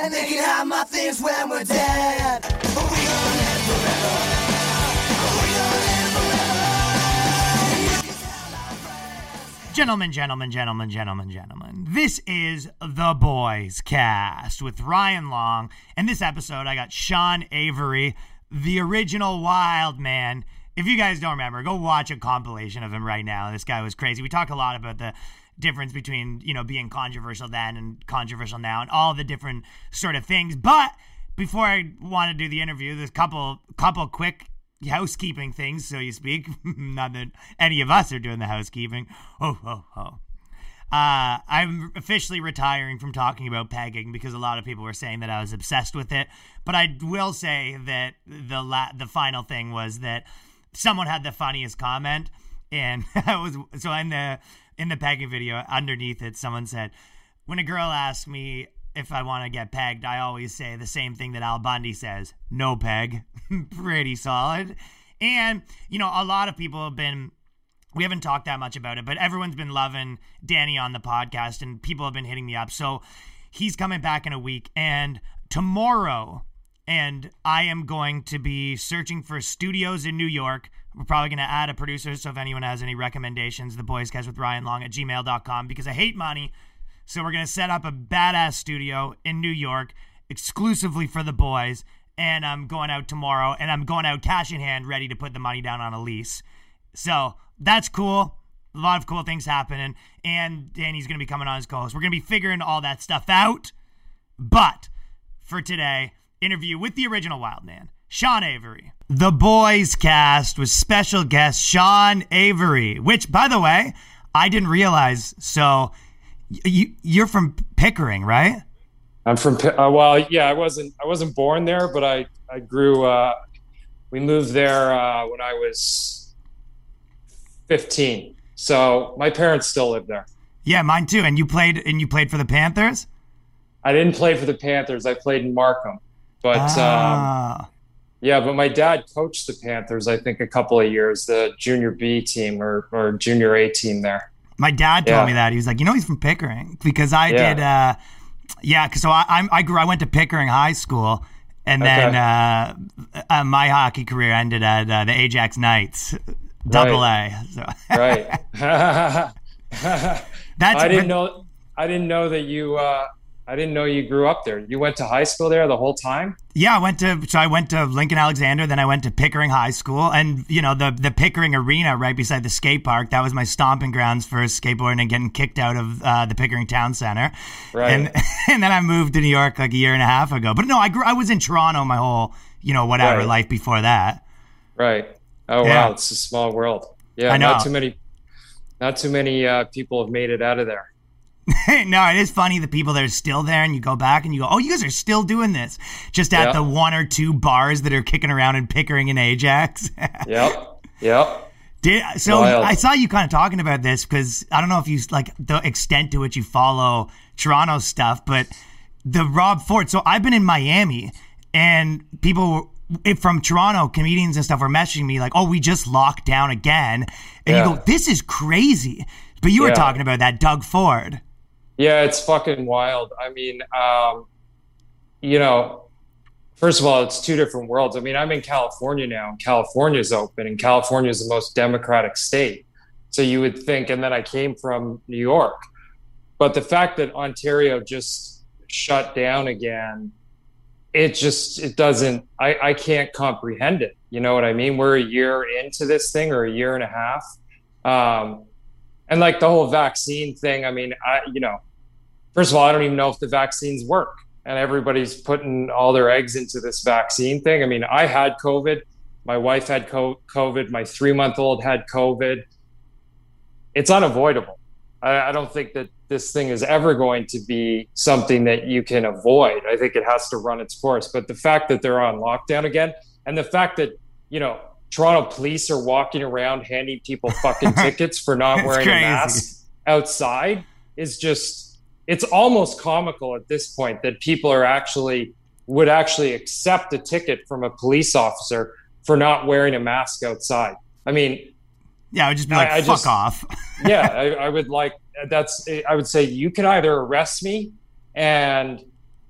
and they can have my things when we're dead. But we live forever. Gentlemen, gentlemen, gentlemen, gentlemen, gentlemen. This is The Boys Cast with Ryan Long. And this episode, I got Sean Avery, the original Wild Man. If you guys don't remember, go watch a compilation of him right now. This guy was crazy. We talk a lot about the difference between, you know, being controversial then and controversial now and all the different sort of things. But before I want to do the interview, there's a couple couple quick housekeeping things, so you speak. Not that any of us are doing the housekeeping. Oh, oh, oh. Uh, I'm officially retiring from talking about pegging because a lot of people were saying that I was obsessed with it. But I will say that the la- the final thing was that someone had the funniest comment, and I was so in the in the pegging video underneath it, someone said, "When a girl asks me if I want to get pegged, I always say the same thing that Al Bundy says: no peg." Pretty solid. And you know, a lot of people have been we haven't talked that much about it, but everyone's been loving Danny on the podcast and people have been hitting me up. So he's coming back in a week and tomorrow and I am going to be searching for studios in New York. We're probably going to add a producer. So if anyone has any recommendations, the boys guys with Ryan Long at gmail.com because I hate money. So we're going to set up a badass studio in New York exclusively for the boys. And I'm going out tomorrow and I'm going out cash in hand, ready to put the money down on a lease. So that's cool. A lot of cool things happening. And Danny's going to be coming on as co host. We're going to be figuring all that stuff out. But for today, interview with the original Wild Man, Sean Avery. The Boys cast with special guest Sean Avery, which, by the way, I didn't realize. So you, you're from Pickering, right? I'm from uh, well, yeah, I wasn't I wasn't born there, but I I grew. Uh, we moved there uh, when I was 15, so my parents still live there. Yeah, mine too. And you played and you played for the Panthers. I didn't play for the Panthers. I played in Markham, but um, Ah. Yeah, but my dad coached the Panthers. I think a couple of years, the junior B team or or junior A team there. My dad told Yeah. me that he was like, you know, he's from Pickering because I Yeah. did. uh Yeah, because so I I grew. I went to Pickering High School, and then Okay. uh, uh, my hockey career ended at uh, the Ajax Knights, Double A. So Right. that's I didn't know. I didn't know that you. I didn't know you grew up there. You went to high school there the whole time. Yeah, I went to so I went to Lincoln Alexander, then I went to Pickering High School, and you know the the Pickering Arena right beside the skate park. That was my stomping grounds for skateboarding and getting kicked out of uh, the Pickering Town Center. Right. And and then I moved to New York like a year and a half ago. But no, I grew. I was in Toronto my whole you know whatever Right. life before that. Right. Oh Yeah. wow, it's a small world. Yeah, I know. not too many. Not too many uh, people have made it out of there. no, it is funny the people that are still there, and you go back and you go, "Oh, you guys are still doing this," just at Yeah. the one or two bars that are kicking around and Pickering and Ajax. Yep. yep. Did so? Wild. I saw you kind of talking about this because I don't know if you like the extent to which you follow Toronto stuff, but the Rob Ford. So I've been in Miami, and people from Toronto, comedians and stuff were messaging me like, "Oh, we just locked down again," and you go, "This is crazy." But you were talking about that Doug Ford. Yeah, it's fucking wild. I mean, um, you know, first of all, it's two different worlds. I mean, I'm in California now, and California's open, and California is the most democratic state. So you would think, and then I came from New York. But the fact that Ontario just shut down again, it just it doesn't I, I can't comprehend it. You know what I mean? We're a year into this thing or a year and a half. Um, and like the whole vaccine thing, I mean, I you know, first of all, I don't even know if the vaccines work. And everybody's putting all their eggs into this vaccine thing. I mean, I had COVID. My wife had COVID. My three month old had COVID. It's unavoidable. I, don't think that this thing is ever going to be something that you can avoid. I think it has to run its course. But the fact that they're on lockdown again, and the fact that, you know, Toronto police are walking around handing people fucking tickets for not wearing crazy. a mask outside is just it's almost comical at this point that people are actually would actually accept a ticket from a police officer for not wearing a mask outside. I mean, Yeah, I would just be I- like, I "Fuck just- off." yeah, I, I would like that's I would say you can either arrest me and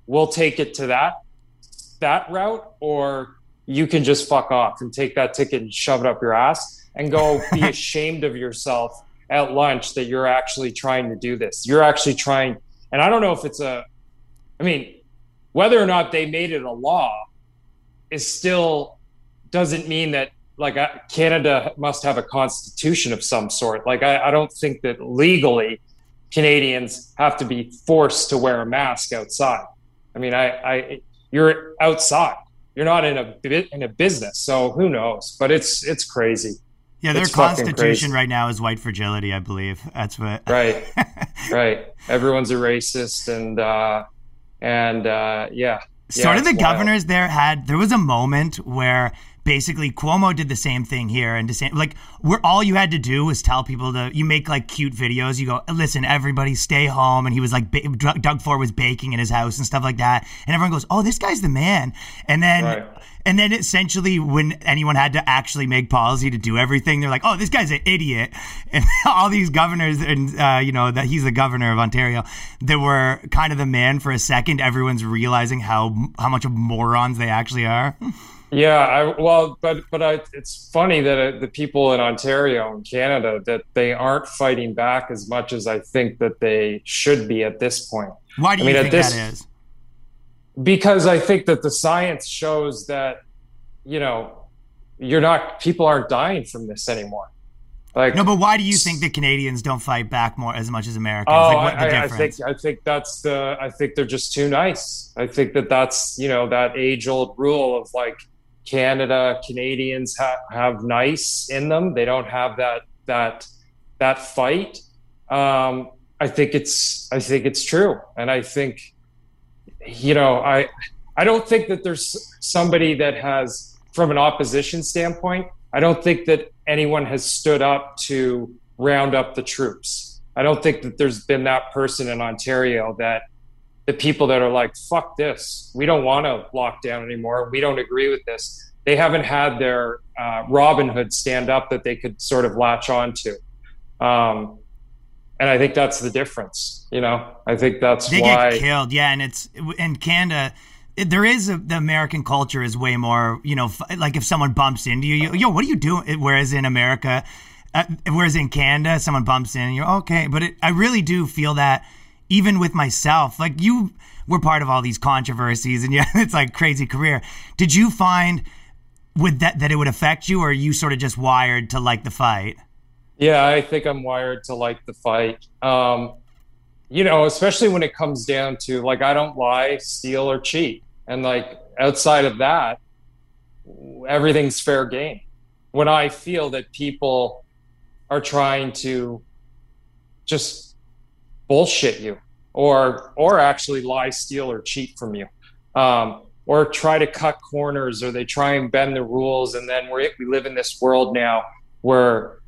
we'll take it to that that route, or you can just fuck off and take that ticket and shove it up your ass and go be ashamed of yourself at lunch that you're actually trying to do this. You're actually trying, and I don't know if it's a, I mean, whether or not they made it a law is still doesn't mean that like uh, Canada must have a constitution of some sort. Like I, I don't think that legally Canadians have to be forced to wear a mask outside. I mean, I, I you're outside. You're not in a in a business, so who knows? But it's it's crazy. Yeah, their It's constitution right now is white fragility, I believe. That's what. Right, right. Everyone's a racist, and uh, and uh, yeah. Yeah, sort of the wild. governors there had there was a moment where basically Cuomo did the same thing here and same like where all you had to do was tell people to you make like cute videos. You go listen everybody stay home. And he was like ba- Doug Doug Ford was baking in his house and stuff like that. And everyone goes oh this guy's the man. And then Right. and then essentially when anyone had to actually make policy to do everything they're like oh this guy's an idiot. And all these governors and uh, you know that he's the governor of Ontario that were kind of the man for a second. Everyone's realizing how how much of morons they actually are Yeah, I, well, but but I, it's funny that uh, the people in Ontario and Canada that they aren't fighting back as much as I think that they should be at this point. why do I you mean, at think this- that is Because I think that the science shows that you know you're not people aren't dying from this anymore. Like no but why do you think the Canadians don't fight back more as much as Americans Oh, like what the I, I think I think that's the I think they're just too nice. I think that that's you know that age old rule of like Canada Canadians ha- have nice in them. They don't have that that that fight. Um, I think it's I think it's true, and I think you know I I don't think that there's somebody that has from an opposition standpoint. I don't think that anyone has stood up to round up the troops. I don't think that there's been that person in Ontario that the people that are like, fuck this, we don't want to lock down anymore, we don't agree with this. They haven't had their uh, Robin Hood stand up that they could sort of latch onto. Um, and I think that's the difference. You know, I think that's they why. get killed yeah and it's in canada there is a, the american culture is way more you know f- like if someone bumps into you, you yo what are you doing whereas in america uh, whereas in canada someone bumps in and you're okay but it, i really do feel that even with myself like you were part of all these controversies and yeah it's like crazy career did you find with that that it would affect you or are you sort of just wired to like the fight Yeah, I think I'm wired to like the fight. Um, you know, especially when it comes down to like I don't lie, steal, or cheat, and like outside of that, everything's fair game. When I feel that people are trying to just bullshit you, or or actually lie, steal, or cheat from you, um, or try to cut corners, or they try and bend the rules, and then we we live in this world now where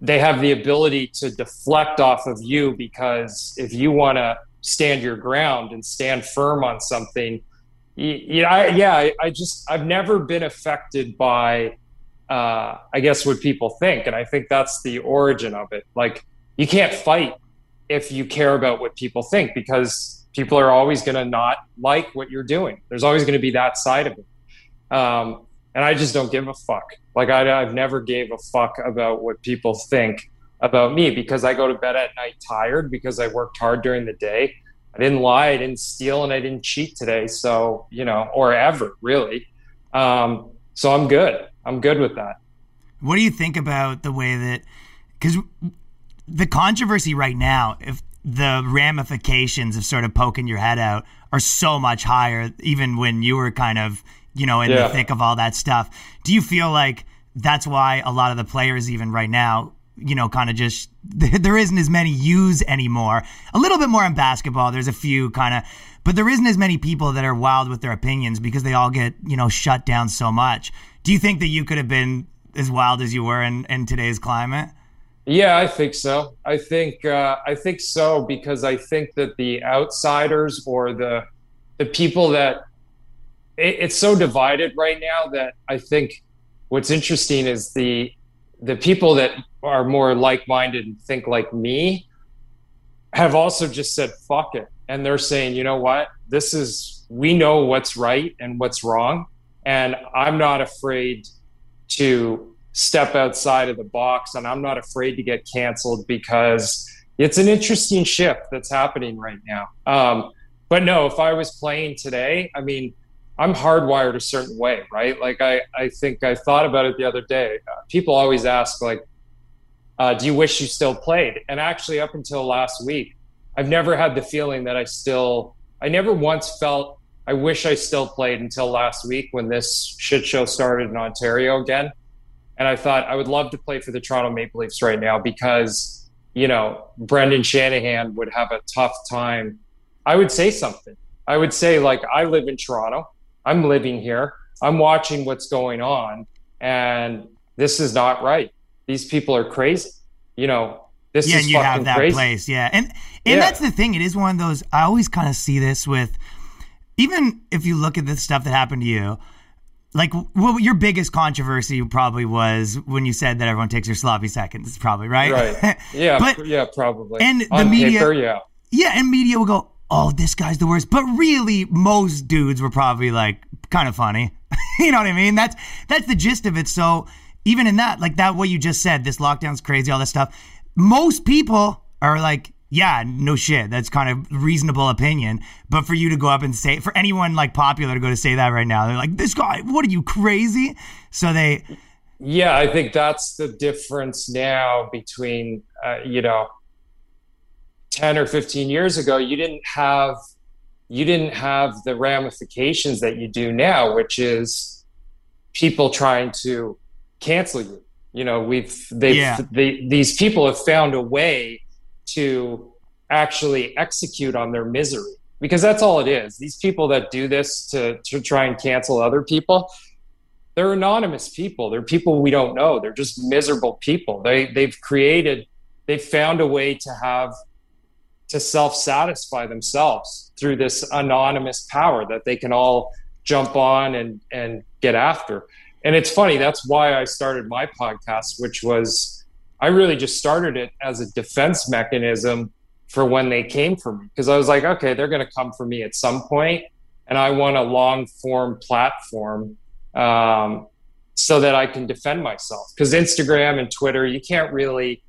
they have the ability to deflect off of you because if you want to stand your ground and stand firm on something, y- yeah, I, yeah, I, I just I've never been affected by, uh, I guess what people think, and I think that's the origin of it. Like you can't fight if you care about what people think because people are always going to not like what you're doing. There's always going to be that side of it. Um, and I just don't give a fuck. Like I, I've never gave a fuck about what people think about me because I go to bed at night tired because I worked hard during the day. I didn't lie, I didn't steal, and I didn't cheat today. So you know, or ever really. Um, so I'm good. I'm good with that. What do you think about the way that because the controversy right now, if the ramifications of sort of poking your head out are so much higher, even when you were kind of you know in Yeah. the thick of all that stuff. Do you feel like that's why a lot of the players, even right now, you know, kind of just there isn't as many U's anymore. A little bit more in basketball. There's a few kind of, but there isn't as many people that are wild with their opinions because they all get you know shut down so much. Do you think that you could have been as wild as you were in, in today's climate? Yeah, I think so. I think uh, I think so because I think that the outsiders or the the people that it, it's so divided right now that I think what's interesting is the the people that are more like minded and think like me have also just said fuck it and they're saying you know what this is we know what's right and what's wrong. And I'm not afraid to step outside of the box and I'm not afraid to get canceled because it's an interesting shift that's happening right now. Um, but no, if I was playing today, I mean, I'm hardwired a certain way, right? Like I, I think I thought about it the other day. Uh, people always ask, like, uh, do you wish you still played? And actually, up until last week, I've never had the feeling that I still, I never once felt I wish I still played until last week when this shit show started in Ontario again. And I thought I would love to play for the Toronto Maple Leafs right now because, you know, Brendan Shanahan would have a tough time. I would say something. I would say, like, I live in Toronto. I'm living here. I'm watching what's going on. And this is not right. These people are crazy. You know, this yeah, is and you have that crazy. place, yeah, and and Yeah. that's the thing. It is one of those. I always kind of see this with, even if you look at the stuff that happened to you, like well, your biggest controversy probably was when you said that everyone takes their sloppy seconds, probably right, Right. Yeah. but yeah, probably. and the media- paper, yeah. yeah, and media will go, "Oh, this guy's the worst," but really, most dudes were probably like kind of funny. you know what I mean? That's that's the gist of it. So even in that, like that, what you just said, this lockdown's crazy, all this stuff. Most people are like, "Yeah, no shit, that's kind of reasonable opinion." But for you to go up and say, for anyone like popular to go to say that right now, they're like, "This guy, what are you crazy?" So they, Yeah, I think that's the difference now between, uh, you know, 10 or 15 years ago, you didn't have you didn't have the ramifications that you do now, which is people trying to cancel you. You know, we've they've Yeah. they, these people have found a way to actually execute on their misery because that's all it is. These people that do this to to try and cancel other people, they're anonymous people. They're people we don't know. They're just miserable people. They they've created they've found a way to have to self-satisfy themselves through this anonymous power that they can all jump on and and get after. And it's funny, that's why I started my podcast, which was I really just started it as a defense mechanism for when they came for me because I was like, okay, they're going to come for me at some point, and I want a long form platform um, so that I can defend myself. Because Instagram and Twitter, you can't really,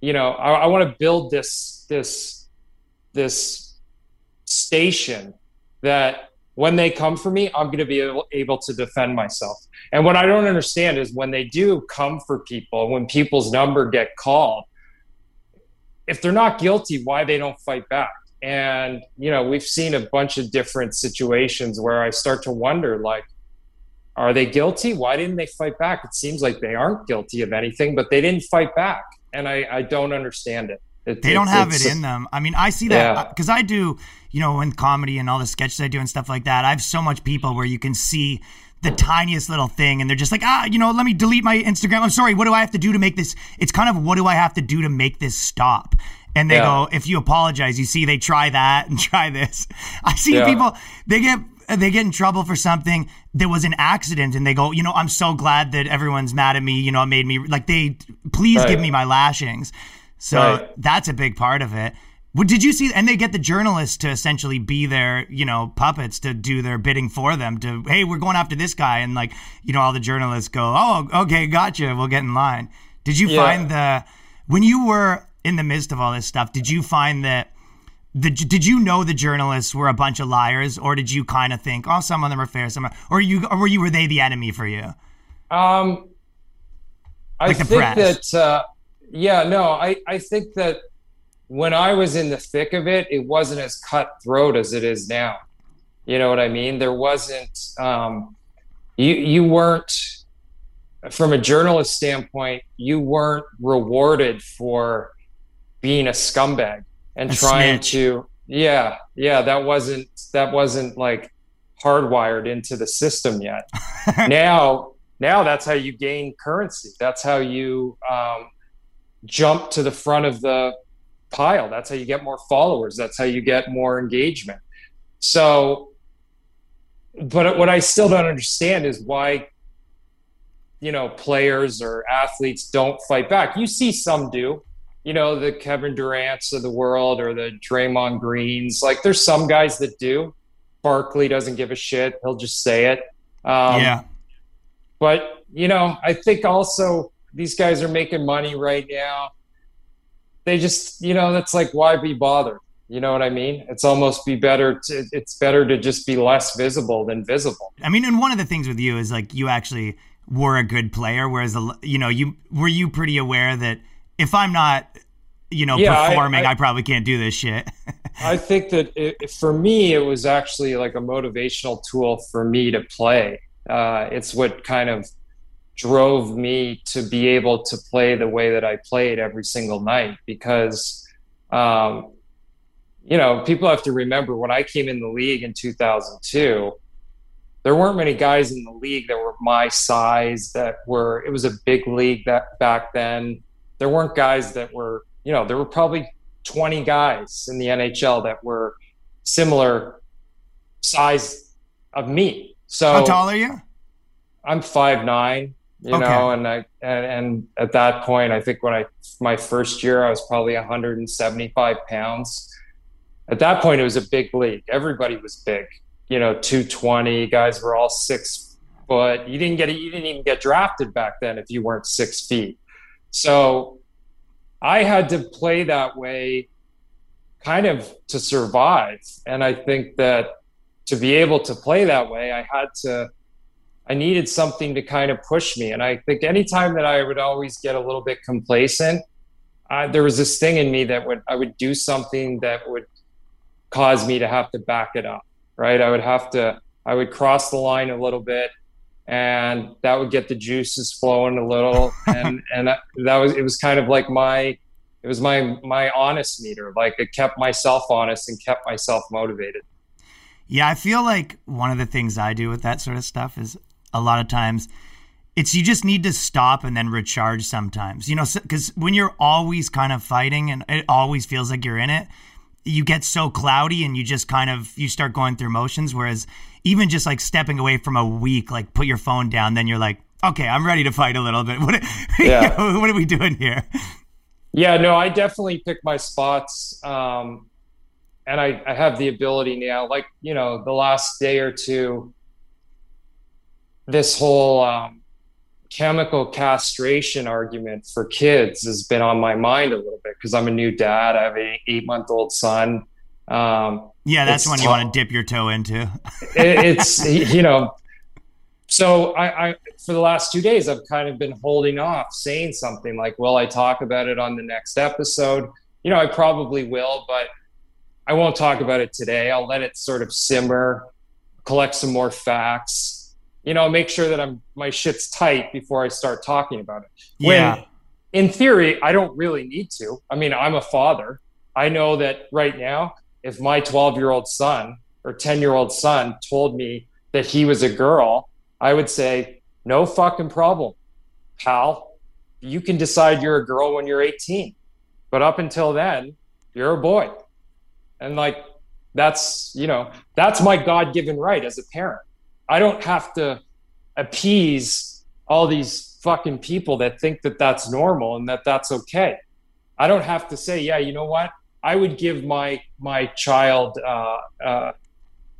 you know, I, I want to build this this this station that when they come for me, I'm going to be able, able to defend myself. And what I don't understand is when they do come for people, when people's number get called, if they're not guilty, why they don't fight back? And you know, we've seen a bunch of different situations where I start to wonder, like, are they guilty? Why didn't they fight back? It seems like they aren't guilty of anything, but they didn't fight back, and I, I don't understand it. It- they don't it's- have it in them. I mean, I see that Yeah. because I do, you know, in comedy and all the sketches I do and stuff like that. I have so much people where you can see the tiniest little thing and they're just like, ah, you know, let me delete my Instagram. I'm sorry. What do I have to do to make this? It's kind of what do I have to do to make this stop? And they Yeah. go, if you apologize, you see, they try that and try this. I see Yeah. people, they get. They get in trouble for something. There was an accident, and they go, you know, I'm so glad that everyone's mad at me. You know, it made me like they please give me my lashings. So Right. that's a big part of it. What did you see? And they get the journalists to essentially be their, you know, puppets to do their bidding for them. To hey, we're going after this guy, and like, you know, all the journalists go, oh, okay, gotcha. We'll get in line. Did you Yeah. find the when you were in the midst of all this stuff? Did you find that? The, did you know the journalists were a bunch of liars, or did you kind of think, oh, some of them are fair, some, are, or you, or were you, were they the enemy for you? Um, I the think press. that, uh, yeah, no, I, I think that when I was in the thick of it, it wasn't as cutthroat as it is now. You know what I mean? There wasn't, um, you, you weren't, from a journalist standpoint, you weren't rewarded for being a scumbag and A trying snitch. to, yeah, yeah, that wasn't, that wasn't like hardwired into the system yet now now that's how you gain currency that's how you um, jump to the front of the pile. That's how you get more followers. That's how you get more engagement. So but what i still don't understand is why you know players or athletes don't fight back. You see some do. You know the kevin durant's of the world or the draymond greens. Like there's some guys that do. Barkley doesn't give a shit. He'll just say it. Um, yeah. But, you know, I think also these guys are making money right now. They just, you know, that's like, why be bothered? You know what I mean? It's almost be better to, it's better to just be less visible than visible. I mean, and one of the things with you is like you actually were a good player, whereas, you know, you were you pretty aware that if I'm not, you know, Yeah, I- performing, I, I- probably can't do this shit. I think that it, for me, it was actually like a motivational tool for me to play. Uh, it's what kind of drove me to be able to play the way that I played every single night because, um, you know, people have to remember when I came in the league in 2002, there weren't many guys in the league that were my size that were, it was a big league that back then. There weren't guys that were, you know, there were probably 20 guys in the NHL that were similar size of me. So How tall are you? I'm five nine, you Okay. know, and I and, and at that point, I think when I my first year, I was probably 175 pounds. At that point, it was a big league. Everybody was big, you know, 220 guys were all six foot. You didn't get you didn't even get drafted back then if you weren't six feet. So I had to play that way, kind of to survive, and I think that to be able to play that way, I had to I needed something to kind of push me. And I think anytime that I would always get a little bit complacent, I, there was this thing in me that would I would do something that would cause me to have to back it up. Right? I would have to I would cross the line a little bit, and that would get the juices flowing a little. and and that, that was it was kind of like my it was my my honest meter. Like it kept myself honest and kept myself motivated. Yeah, I feel like one of the things I do with that sort of stuff is a lot of times it's you just need to stop and then recharge sometimes. You know, because when you're always kind of fighting and it always feels like you're in it, you get so cloudy and you just kind of you start going through motions. Whereas even just like stepping away from a week, like put your phone down, then you're like, okay, I'm ready to fight a little bit. What, Yeah. what are we doing here? Yeah, no, I definitely pick my spots. Um, and I, I have the ability now, like, you know, the last day or two, this whole um, chemical castration argument for kids has been on my mind a little bit because I'm a new dad. I have an eight month old son. Um, Yeah, that's It's when you want to dip your toe into. it, it's you know so I, I for the last two days i've kind of been holding off saying something like will i talk about it on the next episode you know i probably will but i won't talk about it today i'll let it sort of simmer collect some more facts you know make sure that i'm my shit's tight before i start talking about it. When Yeah. in theory i don't really need to. I mean i'm a father. I know that right now if my 12 year old son or 10 year old son told me that he was a girl i would say no fucking problem pal. You can decide you're a girl when you're 18 but up until then you're a boy. And like that's you know that's my god-given right as a parent i don't have to appease all these fucking people that think that that's normal and that that's okay. I don't have to say yeah you know what? I would give my my child uh, uh,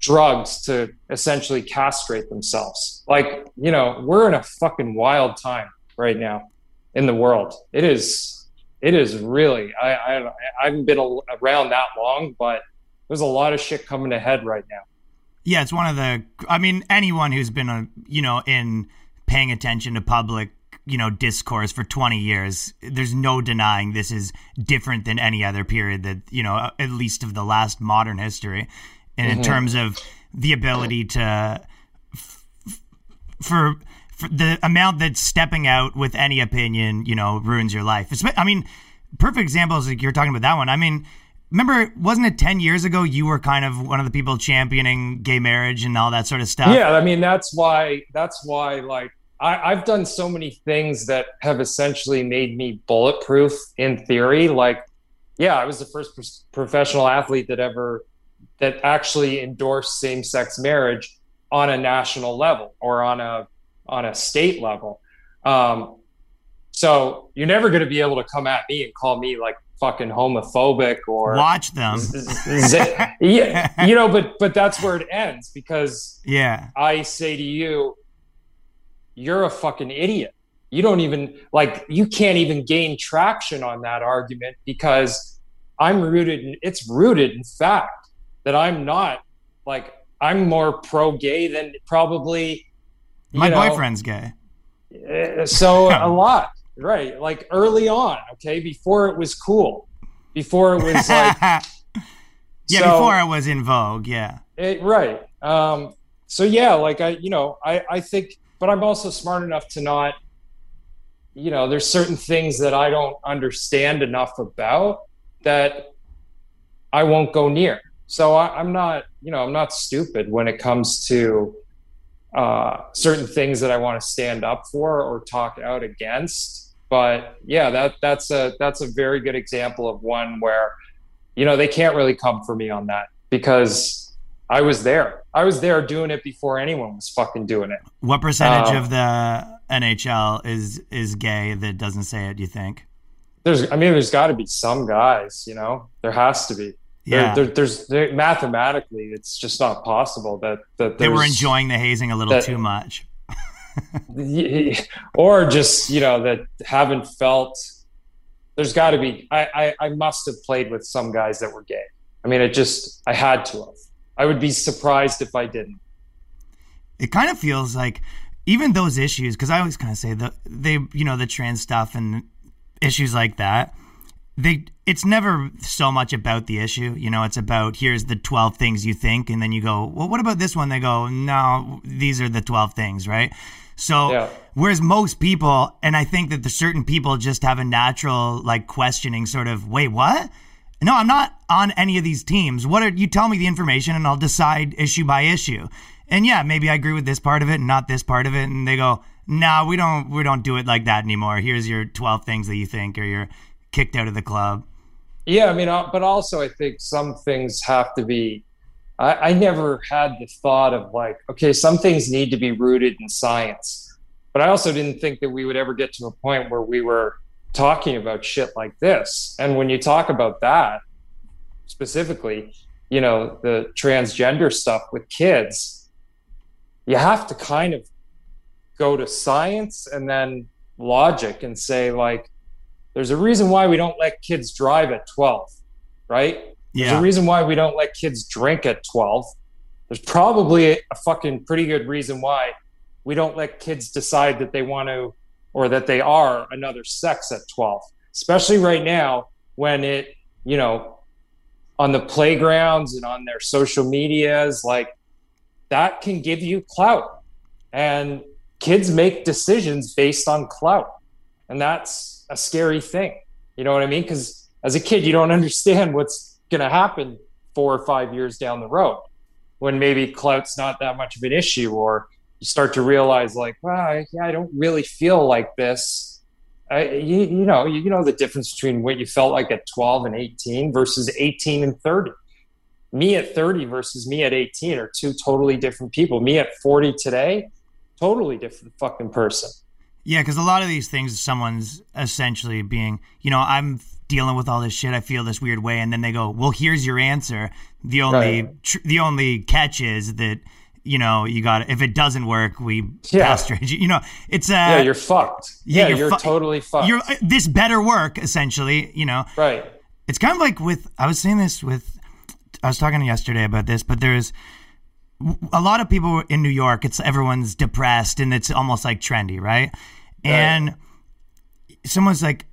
drugs to essentially castrate themselves. Like you know we're in a fucking wild time right now in the world. It is it is really i i, I haven't been around that long but there's a lot of shit coming ahead right now Yeah, it's one of the. I mean, anyone who's been a you know in paying attention to public you know discourse for 20 years, there's no denying this is different than any other period that you know at least of the last modern history, and in mm-hmm. terms of the ability to f- f- for. For the amount that stepping out with any opinion, you know, ruins your life. I mean, perfect example is like you're talking about that one. I mean, remember, wasn't it 10 years ago you were kind of one of the people championing gay marriage and all that sort of stuff? yeah i mean that's why that's why like I, i've done so many things that have essentially made me bulletproof in theory like yeah i was the first pro- professional athlete that ever that actually endorsed same-sex marriage on a national level or on a on a state level um, so you're never going to be able to come at me and call me like fucking homophobic or Watch them. Z- yeah, you know, but but that's where it ends because Yeah. I say to you, you're a fucking idiot. You don't even like you can't even gain traction on that argument because I'm rooted in it's rooted in fact that I'm not like I'm more pro gay than probably My know, boyfriend's gay. uh, so a lot, right? Like early on, okay, before it was cool, before it was like yeah, so- before it was in vogue. Yeah. It, right. Um, so yeah, like I, you know, I, I think, but I'm also smart enough to not, you know, there's certain things that I don't understand enough about that I won't go near. So I, I'm not, you know, I'm not stupid when it comes to uh, certain things that I want to stand up for or talk out against. But yeah, that that's a that's a very good example of one where, you know, they can't really come for me on that because I was there. I was there doing it before anyone was fucking doing it. What percentage Um, of the NHL is is gay that doesn't say it? You think? There's, I mean, there's got to be some guys, you know, there has to be. Yeah. there, there's there, mathematically, it's just not possible that that They were enjoying the hazing a little that- too much. or just you know that haven't felt. There's got to be. I, I I must have played with some guys that were gay. I mean, it just I had to have. I would be surprised if I didn't. It kind of feels like even those issues, because I always kind of say the they, you know, the trans stuff and issues like that. They, it's never so much about the issue, you know. It's about here's the twelve things you think, and then you go, well, what about this one? They go, no, these are the twelve things, right? So, Yeah. whereas most people, and I think that the certain people just have a natural like questioning sort of, wait, what? No, I'm not on any of these teams. What are you tell me the information and I'll decide issue by issue. And yeah, maybe I agree with this part of it and not this part of it. And they go, no, we don't we don't do it like that anymore. Here's your twelve things that you think or you're kicked out of the club. Yeah, I mean, uh, but also I think some things have to be. I, I never had the thought of like, okay, some things need to be rooted in science, but I also didn't think that we would ever get to a point where we were talking about shit like this. And when you talk about that specifically, you know, the transgender stuff with kids, you have to kind of go to science and then logic and say like there's a reason why we don't let kids drive at 12 right there's a reason why we don't let kids drink at 12 there's probably a fucking pretty good reason why we don't let kids decide that they want to or that they are another sex at 12 especially right now when it you know on the playgrounds and on their social medias like that can give you clout. And kids make decisions based on clout. And that's a scary thing. You know what i mean? Because as a kid you don't understand what's going to happen four or five years down the road when maybe clout's not that much of an issue or you start to realize like wow yeah, i don't really feel like this. I, you, you know you know the difference between what you felt like at 12 and 18 versus 18 and 30 me at 30 versus me at 18 are two totally different people. Me at 40 today totally different fucking person Yeah, because a lot of these things, someone's essentially being, you know, I'm dealing with all this shit. I feel this weird way, and then they go, "Well, here's your answer." The only, Right. tr- the only catch is that, you know, you got if it doesn't work, we Yeah. castrate you. You know, it's uh, yeah you're fucked yeah, yeah, you're you're, fu- totally fucked you're uh, this better work essentially. You know, right it's kind of like with I was saying this with I was talking yesterday about this, but there's a lot of people in New York. It's everyone's depressed and it's almost like trendy, right? And someone's like,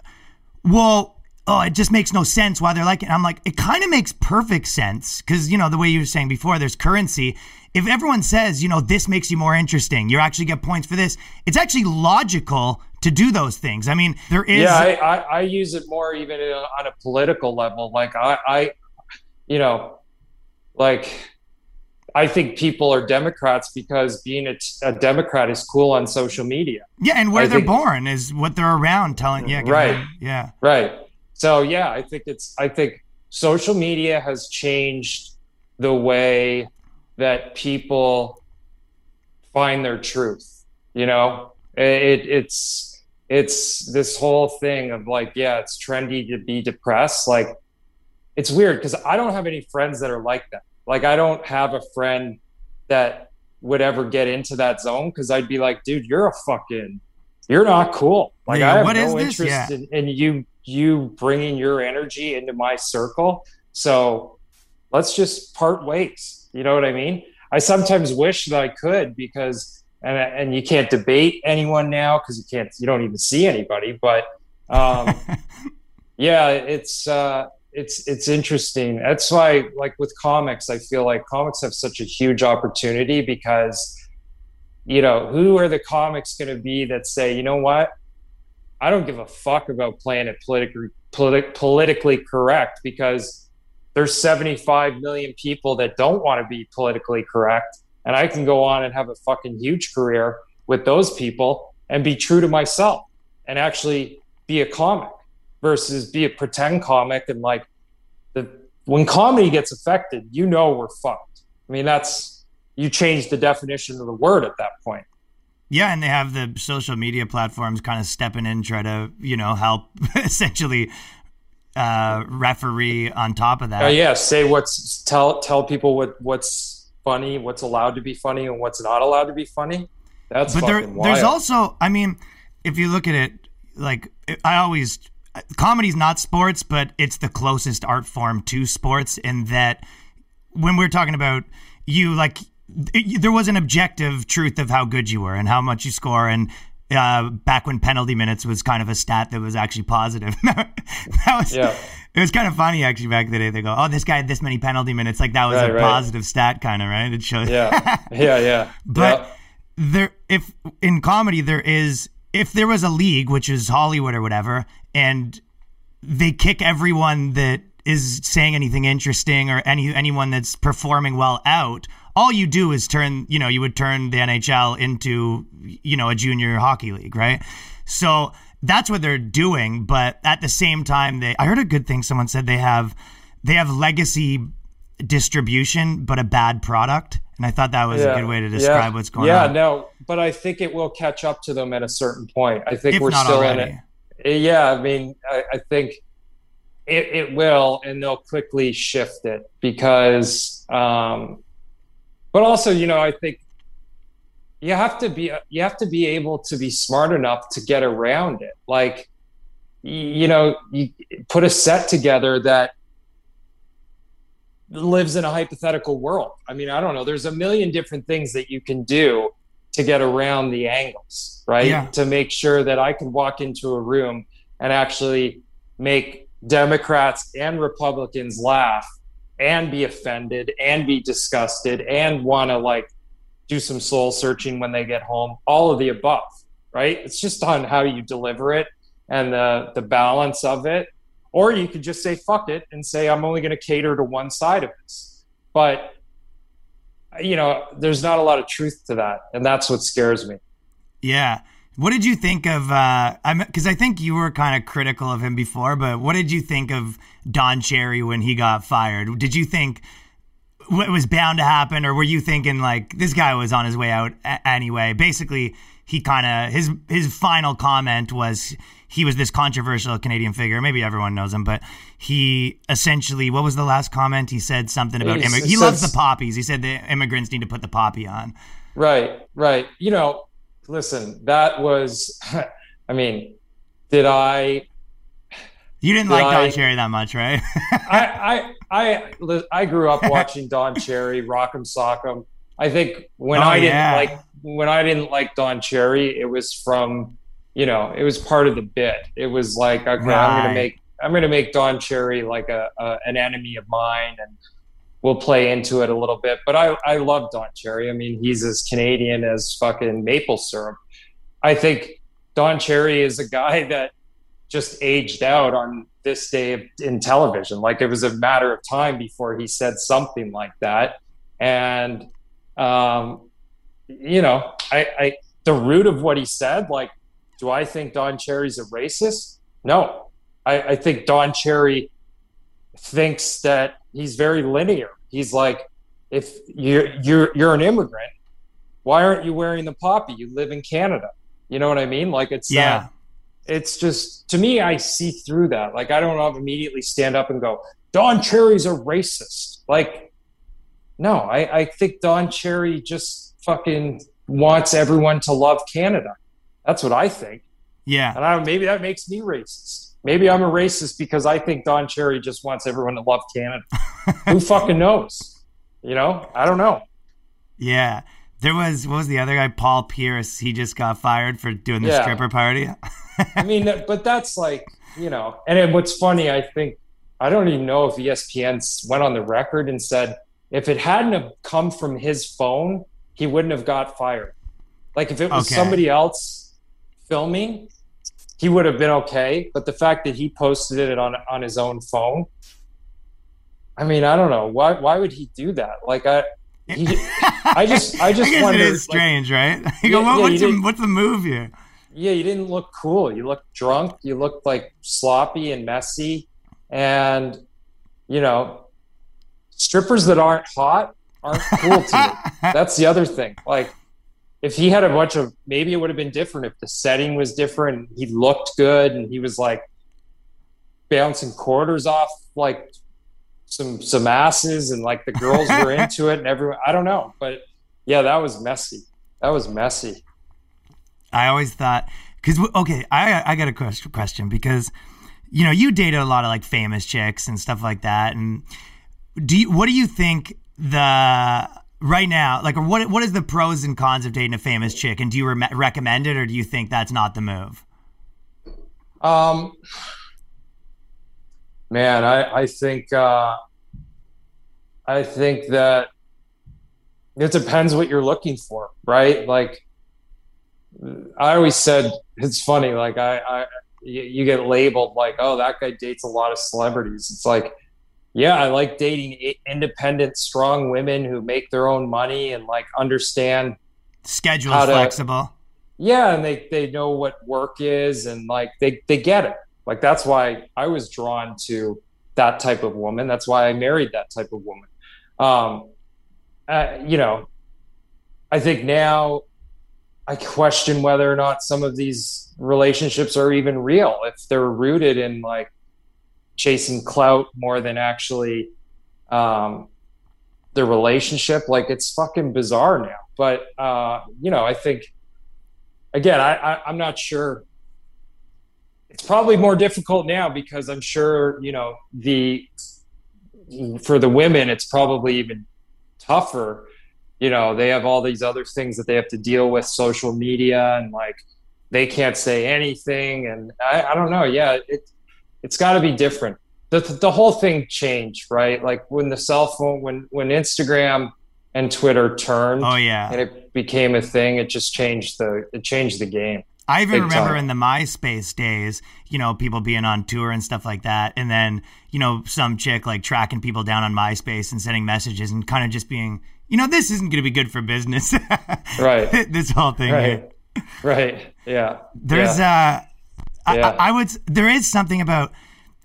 "Well, oh, it just makes no sense why they're like it." I'm like, it kind of makes perfect sense because you know the way you were saying before, there's currency. If everyone says, you know, this makes you more interesting, you actually get points for this. It's actually logical to do those things. I mean, there is. yeah I, I, I use it more even uh, on a political level like I, I you know like i think people are democrats because being a, a democrat is cool on social media Yeah, and where I they're think- born is what they're around telling. Yeah, Right. Yeah, right so yeah i think it's i think social media has changed the way that people find their truth you know it, it's it's this whole thing of like, yeah, it's trendy to be depressed. Like, it's weird because I don't have any friends that are like that. Like, I don't have a friend that would ever get into that zone because I'd be like, dude, you're a fucking, you're not cool. Like, Yeah, I have no interest Yeah. in, in you, you bringing your energy into my circle. So let's just part ways. You know what I mean? I sometimes wish that I could because, and, and you can't debate anyone now because you can't, you don't even see anybody. But um, yeah, it's uh, it's it's interesting. That's why, like with comics, I feel like comics have such a huge opportunity because, you know, who are the comics going to be that say, you know what, I don't give a fuck about playing it politically politi- politically correct because there's 75 million people that don't want to be politically correct and I can go on and have a fucking huge career with those people and be true to myself and actually be a comic versus be a pretend comic and like the when comedy gets affected, you know we're fucked. I mean that's you change the definition of the word at that point. Yeah, and they have the social media platforms kind of stepping in, try to you know help essentially uh, referee on top of that. Uh, yeah, say what's tell tell people what what's funny, what's allowed to be funny, and what's not allowed to be funny. That's but there, there's also, I mean, if you look at it, like I always, comedy's not sports, but it's the closest art form to sports in that when we're talking about you, like it, there was an objective truth of how good you were and how much you score and. Uh, back when penalty minutes was kind of a stat that was actually positive. that was, Yeah. It was kind of funny actually back in the day. They go, "Oh, this guy had this many penalty minutes." Like that was Right, a right. positive stat, kind of right. It shows. yeah, yeah, yeah. But Yeah. there, if in comedy there is, if there was a league, which is Hollywood or whatever, and they kick everyone that is saying anything interesting or any anyone that's performing well out, all you do is turn, you know, you would turn the NHL into, you know, a junior hockey league, right? So that's what they're doing, but at the same time, they. I heard a good thing. Someone said they have, they have legacy distribution, but a bad product, and I thought that was a good way to describe what's going yeah, on. Yeah, no, but I think it will catch up to them at a certain point. I think if we're still already. in it. Yeah, I mean, I, I think it, it will, and they'll quickly shift it because, um, but also, you know, I think you have to be you have to be able to be smart enough to get around it. Like, you know, you put a set together that lives in a hypothetical world. I mean, I don't know. There's a million different things that you can do to get around the angles, right? Yeah. To make sure that I can walk into a room and actually make Democrats and Republicans laugh and be offended and be disgusted and want to like do some soul searching when they get home. All of the above, right? It's just on how you deliver it and the the balance of it. Or you could just say fuck it and say I'm only going to cater to one side of this. But you know, there's not a lot of truth to that, and that's what scares me. Yeah. What did you think of? uh I'm because I think you were kind of critical of him before, but what did you think of Don Cherry when he got fired? Did you think it was bound to happen, or were you thinking like this guy was on his way out a- anyway? Basically, he kind of his his final comment was he was this controversial Canadian figure. Maybe everyone knows him, but he essentially what was the last comment? He said something about He immig- s- he loves the poppies. He said the immigrants need to put the poppy on. Right, right. You know, listen, that was. I mean, did I You didn't Did like Don I- Cherry that much, right? I, I, I, I grew up watching Don Cherry, Rock'em Sock'em. I think when Oh, I didn't yeah. like when I didn't like Don Cherry, it was from, you know, it was part of the bit. It was like, okay, I'm gonna make I'm gonna make Don Cherry like a, a an enemy of mine, and we'll play into it a little bit. But I I love Don Cherry. I mean, he's as Canadian as fucking maple syrup. I think Don Cherry is a guy that just aged out on this day in television. Like it was a matter of time before he said something like that. And, um, you know, I, I, the root of what he said, like, do I think Don Cherry's a racist? No. I, I think Don Cherry thinks that he's very linear. He's like, if you're, you're, you're an immigrant, why aren't you wearing the poppy? You live in Canada. You know what I mean? Like it's uh, Yeah. that it's just to me, I see through that. Like I don't immediately stand up and go, Don Cherry's a racist. Like, no, I, I think Don Cherry just fucking wants everyone to love Canada. That's what I think. Yeah. And I maybe that makes me racist. Maybe I'm a racist because I think Don Cherry just wants everyone to love Canada. Who fucking knows? You know, I don't know. Yeah. There was what was the other guy? Paul Pierce. He just got fired for doing the Yeah. stripper party. I mean, but that's like, you know, and what's funny, I think, I don't even know if ESPN went on the record and said if it hadn't have come from his phone, he wouldn't have got fired. Like if it was Okay. somebody else filming, he would have been okay. But the fact that he posted it on on his own phone, I mean, I don't know why. Why would he do that? Like I, he, I just, I just guess wonder. it is like, strange, right? You go, Yeah, what, yeah, what's, you what's the move here? yeah, you didn't look cool. You looked drunk. You looked like sloppy and messy. And, you know, strippers that aren't hot aren't cool to me. That's the other thing. Like, if he had a bunch of, maybe it would have been different if the setting was different. He looked good and he was like bouncing quarters off like some some asses and like the girls were into it and everyone. I don't know, but yeah, that was messy. That was messy. I always thought because okay, I I got a question because you know you dated a lot of like famous chicks and stuff like that, and do you, what do you think the right now like what what is the pros and cons of dating a famous chick, and do you re- recommend it or do you think that's not the move? Um, man, I I think uh, I think that it depends what you're looking for, right? Like I always said, it's funny. Like I, I you, you get labeled like, oh, that guy dates a lot of celebrities. It's like, yeah, I like dating independent, strong women who make their own money and like understand Schedule flexible. yeah and they they know what work is and like they they get it. Like that's why i was drawn to that type of woman. That's why i married that type of woman. Um uh, you know i think now i question whether or not some of these relationships are even real if they're rooted in like chasing clout more than actually um the relationship. Like it's fucking bizarre now. But uh you know i think again I, I i'm not sure. It's probably more difficult now because i'm sure you know the for the women it's probably even tougher. You know they have all these other things that they have to deal with social media and like they can't say anything. And i, I don't know. Yeah it, it's got to be different the, the whole thing changed right like when the cell phone when when instagram and twitter turned Oh yeah. and it became a thing it just changed the it changed the game I even Big remember time. in the MySpace days, you know, people being on tour and stuff like that. And then, you know, some chick like tracking people down on MySpace and sending messages and kind of just being, you know, this isn't going to be good for business. Right. this whole thing. here. right right yeah There's, yeah. uh, Yeah. I, I would, there is something about,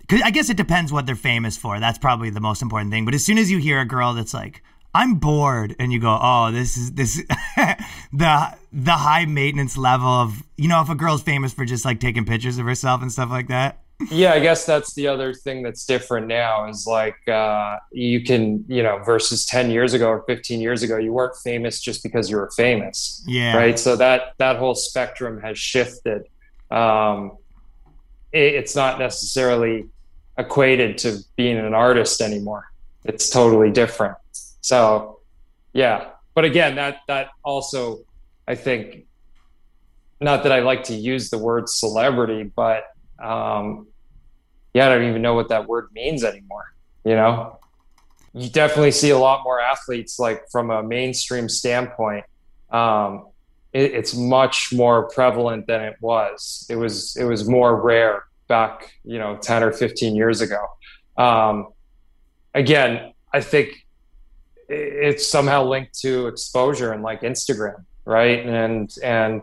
cause I guess it depends what they're famous for. That's probably the most important thing. But as soon as you hear a girl that's like, I'm bored, and you go, oh, this is this the the high maintenance level of you know if a girl's famous for just like taking pictures of herself and stuff like that. yeah i guess that's the other thing that's different now is like uh you can you know versus 10 years ago or 15 years ago you weren't famous just because you were famous Yeah. right so that that whole spectrum has shifted um it's not necessarily equated to being an artist anymore. It's totally different. So yeah. But again that that also i think not that i like to use the word celebrity but um yeah i don't even know what that word means anymore you know? You definitely see a lot more athletes like from a mainstream standpoint. Um it, it's much more prevalent than it was. It was it was more rare back you know 10 or 15 years ago um again i think it's somehow linked to exposure and like instagram right and and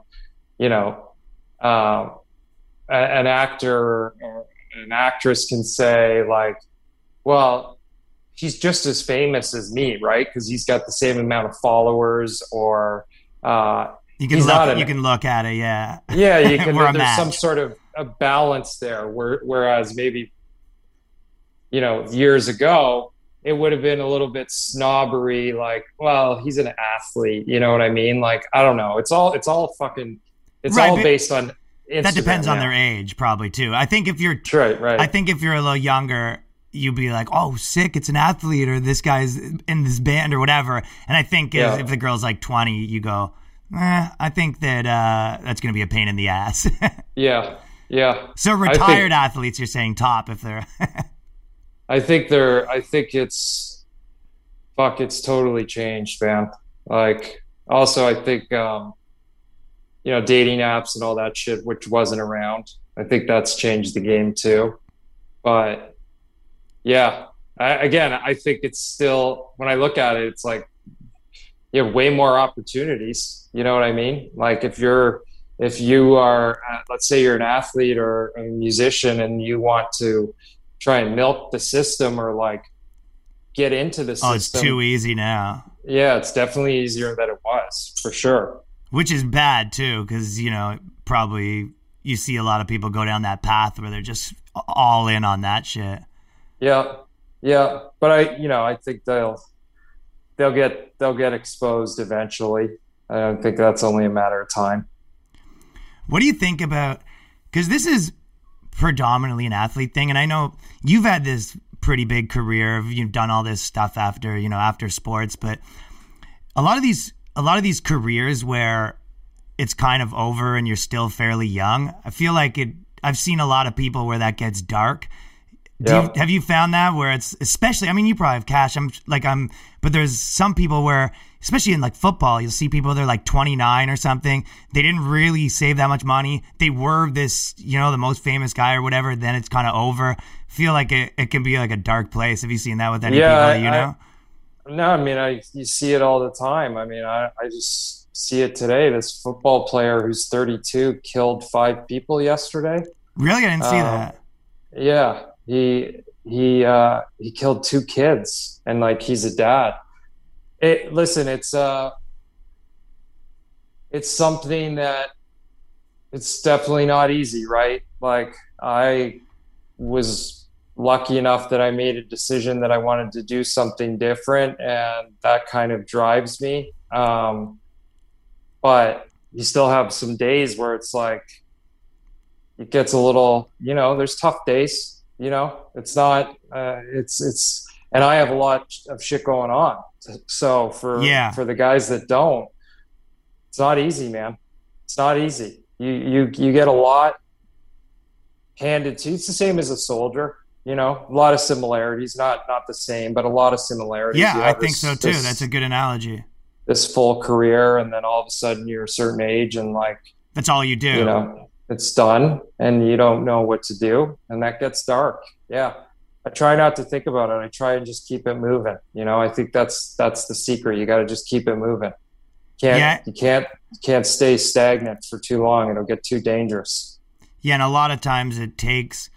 you know um an actor or an actress can say like well he's just as famous as me right because he's got the same amount of followers or uh You can look. you can look at it. Yeah. yeah you can there's some sort of a balance there where, whereas maybe you know years ago it would have been a little bit snobbery like well he's an athlete you know what i mean like i don't know it's all it's all fucking it's Right, all based on Instagram that depends on their age, probably too. I think if you're, right right I think if you're a little younger, you'd be like, "Oh, sick! It's an athlete, or this guy's in this band, or whatever." And I think if, if the girl's like 20, you go, eh, "I think that uh, that's going to be a pain in the ass." yeah yeah so retired athletes, you're saying top if they're. I think they're. I think it's. Fuck! It's totally changed, man. Like, also, I think, um, you know, dating apps and all that shit, which wasn't around. I think that's changed the game too. But yeah, I, again, I think it's still. When I look at it, it's like you have way more opportunities. You know what I mean? Like, if you're, if you are, uh, let's say you're an athlete or a musician, and you want to try and milk the system or like get into the system. oh, it's too easy now. Yeah, it's definitely easier than it was for sure. which is bad too because you know probably you see a lot of people go down that path where they're just all in on that shit Yeah, yeah, but I, you know, I think they'll they'll get they'll get exposed eventually. I don't think that's only a matter of time. What do you think about because this is predominantly an athlete thing and i know you've had this pretty big career you've done all this stuff after you know after sports but a lot of these a lot of these careers where it's kind of over and you're still fairly young i feel like it i've seen a lot of people where that gets dark Do Yeah. you, have you found that where it's especially? I mean, you probably have cash. I'm like I'm, but there's some people where, especially in like football, you'll see people they're like 29 or something. They didn't really save that much money. They were this, you know, the most famous guy or whatever. Then it's kind of over. Feel like it, it can be like a dark place. Have you seen that with any Yeah, people that you I- know? No, I mean, I you see it all the time. I mean, I I just see it today. This football player who's 32 killed five people yesterday. really, I didn't see um, that. Yeah, he he uh, he killed two kids, and like he's a dad. It listen, it's uh, it's something that it's definitely not easy, right? Like I was lucky enough that I made a decision that I wanted to do something different, and that kind of drives me. Um, but you still have some days where it's like it gets a little you know there's tough days you know it's not uh, it's it's and i have a lot of shit going on so for Yeah. for the guys that don't it's not easy man it's not easy you you you get a lot handed to you. it's the same as a soldier you know a lot of similarities not not the same but a lot of similarities Yeah, I think this- so too. this- That's a good analogy. this full career and then all of a sudden you're a certain age and like That's all you do. you know it's done and you don't know what to do and that gets dark yeah i try not to think about it i try and just keep it moving you know i think that's that's the secret you got to just keep it moving can't Yeah. you can't can't stay stagnant for too long it'll get too dangerous Yeah, and a lot of times it takes,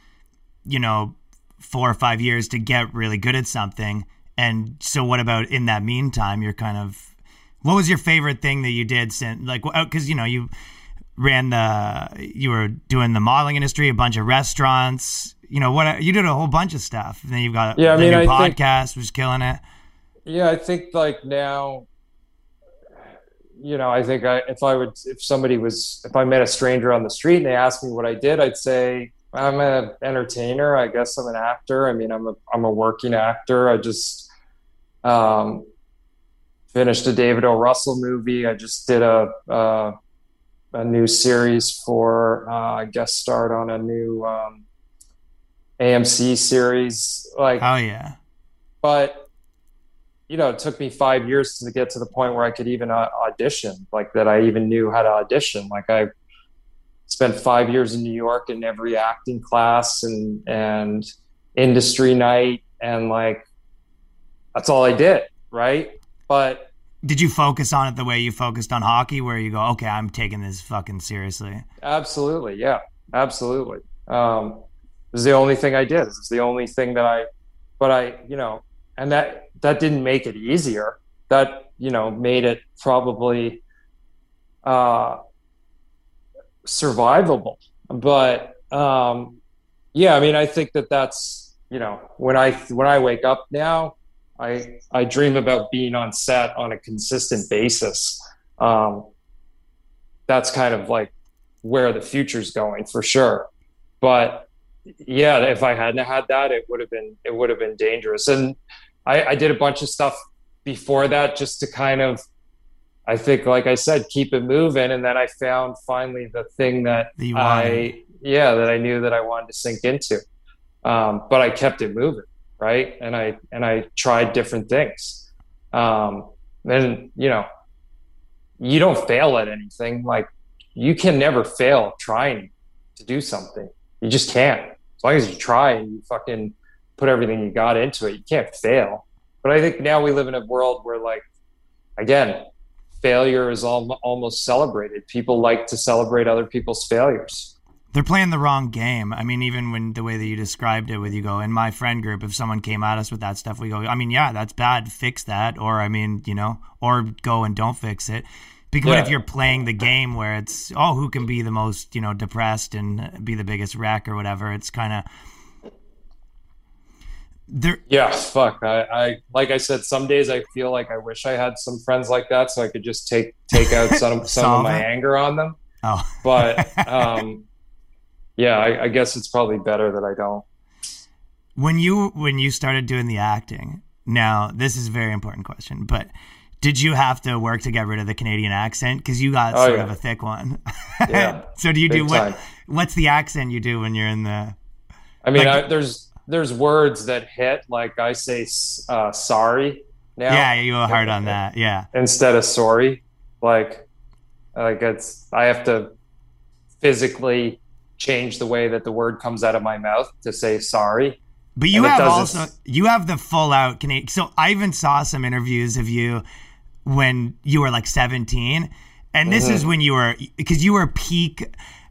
you know, four or five years to get really good at something. And so, what about in that meantime? You're kind of, what was your favorite thing that you did since, like, because oh, you know you ran the, you were doing the modeling industry, a bunch of restaurants. You know what? You did a whole bunch of stuff. And then you've got Yeah, I mean, new I think- podcast, was killing it. yeah i think like now you know i think I, if i would if somebody was if i met a stranger on the street and they asked me what i did i'd say i'm an entertainer i guess i'm an actor i mean i'm a i'm a working actor i just um finished a david o russell movie i just did a uh, a new series for uh, i guest starred on a new um amc series like Oh yeah, but you know, it took me five years to get to the point where I could even uh, audition, like that. I even knew how to audition. Like I spent five years in New York in every acting class and and industry night, and like that's all I did, right? But did you focus on it the way you focused on hockey, where you go, okay, I'm taking this fucking seriously? Absolutely, yeah, absolutely. Um, this is the only thing I did. This is the only thing that I, but I, you know, and that that didn't make it easier. That you know made it probably uh, survivable. But um, yeah, I mean, I think that that's you know when I when I wake up now, I I dream about being on set on a consistent basis. Um, that's kind of like where the future's going for sure. But yeah, if I hadn't had that, it would have been it would have been dangerous. And I, I did a bunch of stuff before that just to kind of I think, like I said, keep it moving. And then I found finally the thing that you I, yeah, that I knew that I wanted to sink into. Um, but I kept it moving, right? And I and I tried different things. Um, and you know, you don't fail at anything. Like you can never fail trying to do something. You just can't. As long as you try and you fucking put everything you got into it, you can't fail. But I think now we live in a world where, like, again, failure is al- almost celebrated. People like to celebrate other people's failures. They're playing the wrong game. I mean, even when the way that you described it, with you go in my friend group, if someone came at us with that stuff, we go, I mean, yeah, that's bad. Fix that, or I mean, you know, or go and don't fix it. Because Yeah. if you're playing the game where it's oh, who can be the most, you know, depressed and be the biggest wreck or whatever, it's kind of there. Yeah, fuck. I, I like I said, some days I feel like I wish I had some friends like that, so I could just take take out some some of my it. anger on them. Oh, But um, yeah, I, I guess it's probably better that I don't. when you when you started doing the acting now this is a very important question but did you have to work to get rid of the canadian accent because you got Oh, sort yeah. of a thick one Yeah, so do you do what time. what's the accent you do when you're in the I mean, Like- I, there's there's words that hit. Like I say, uh, sorry now. yeah you go hard on that yeah instead of sorry. Like, like it's I have to physically change the way that the word comes out of my mouth to say sorry. but you have also you have the full out canadian so i even saw some interviews of you when you were like 17 and this Mm-hmm. is when you were because you were peak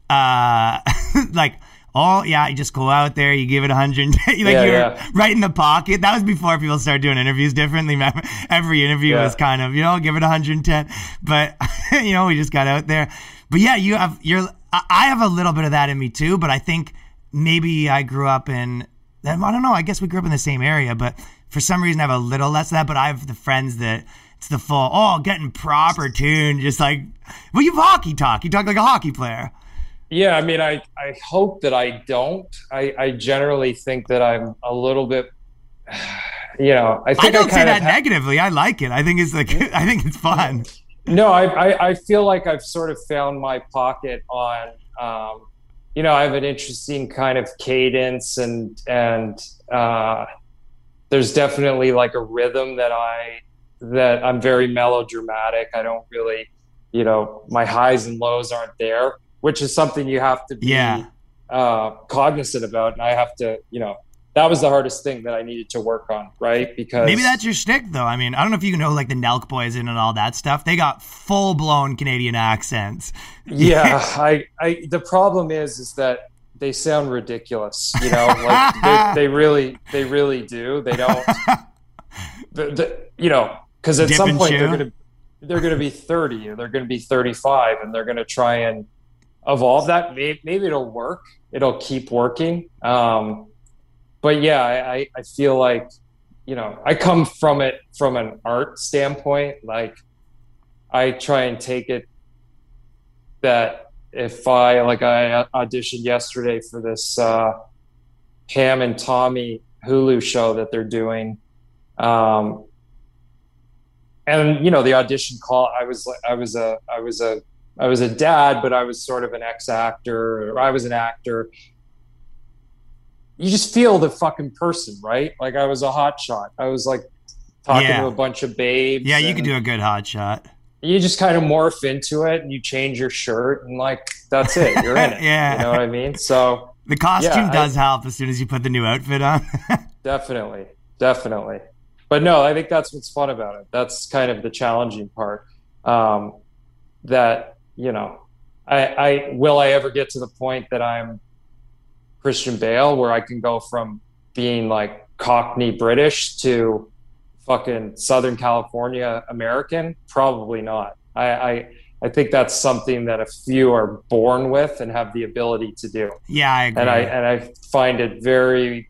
uh like all yeah you just go out there you give it 100 like Yeah, you're yeah. right in the pocket that was before people started doing interviews differently Remember, every interview Yeah. was kind of you know give it 110 but you know we just got out there but yeah you have you're i I have a little bit of that in me too but i think maybe i grew up in i don't know i guess we grew up in the same area but for some reason i have a little less of that but i have the friends that it's the full oh getting proper tuned just like well you hockey talk you talk like a hockey player Yeah, I mean, I I hope that I don't. I I generally think that I'm a little bit. You know, I think I don't say kind of that negatively. I like it. I think it's like I think it's fun. No, I, I, I feel like I've sort of found my pocket on, um, you know, I have an interesting kind of cadence and, and, uh, there's definitely like a rhythm that I, that I'm very melodramatic. I don't really, you know, my highs and lows aren't there, which is something you have to be, Yeah. uh, cognizant about. And I have to, you know, that was the hardest thing that I needed to work on. Right. Because Maybe that's your shtick, though. I mean, I don't know if you know like the Nelk Boys in and all that stuff. They got full blown Canadian accents. yeah I, I the problem is is that they sound ridiculous you know like they, they really they really do they don't the, the, you know because at Dip some point they're gonna they're gonna be 30 or they're gonna be 35 and they're gonna try and evolve that. Maybe, maybe it'll work. It'll keep working. Um but yeah I, I i feel like you know i come from it from an art standpoint. Like i try and take it that if I like I auditioned yesterday for this uh, Pam and Tommy Hulu show that they're doing, um, and you know the audition call. I was like I was a I was a I was a dad, but I was sort of an ex actor. Or I was an actor. You just feel the fucking person, right? Like I was a hot shot. I was like talking Yeah. to a bunch of babes. Yeah, you could do a good hot shot. you just kind of morph into it and you change your shirt and like that's it you're in it Yeah. you know what i mean so The costume Yeah, I- does help as soon as you put the new outfit on. definitely definitely but no i think that's what's fun about it that's kind of the challenging part um, that you know I, I will i ever get to the point that i'm christian bale where i can go from being like cockney british to fucking southern california american probably not i i I think that's something that a few are born with and have the ability to do. Yeah, I agree. And I and I find it very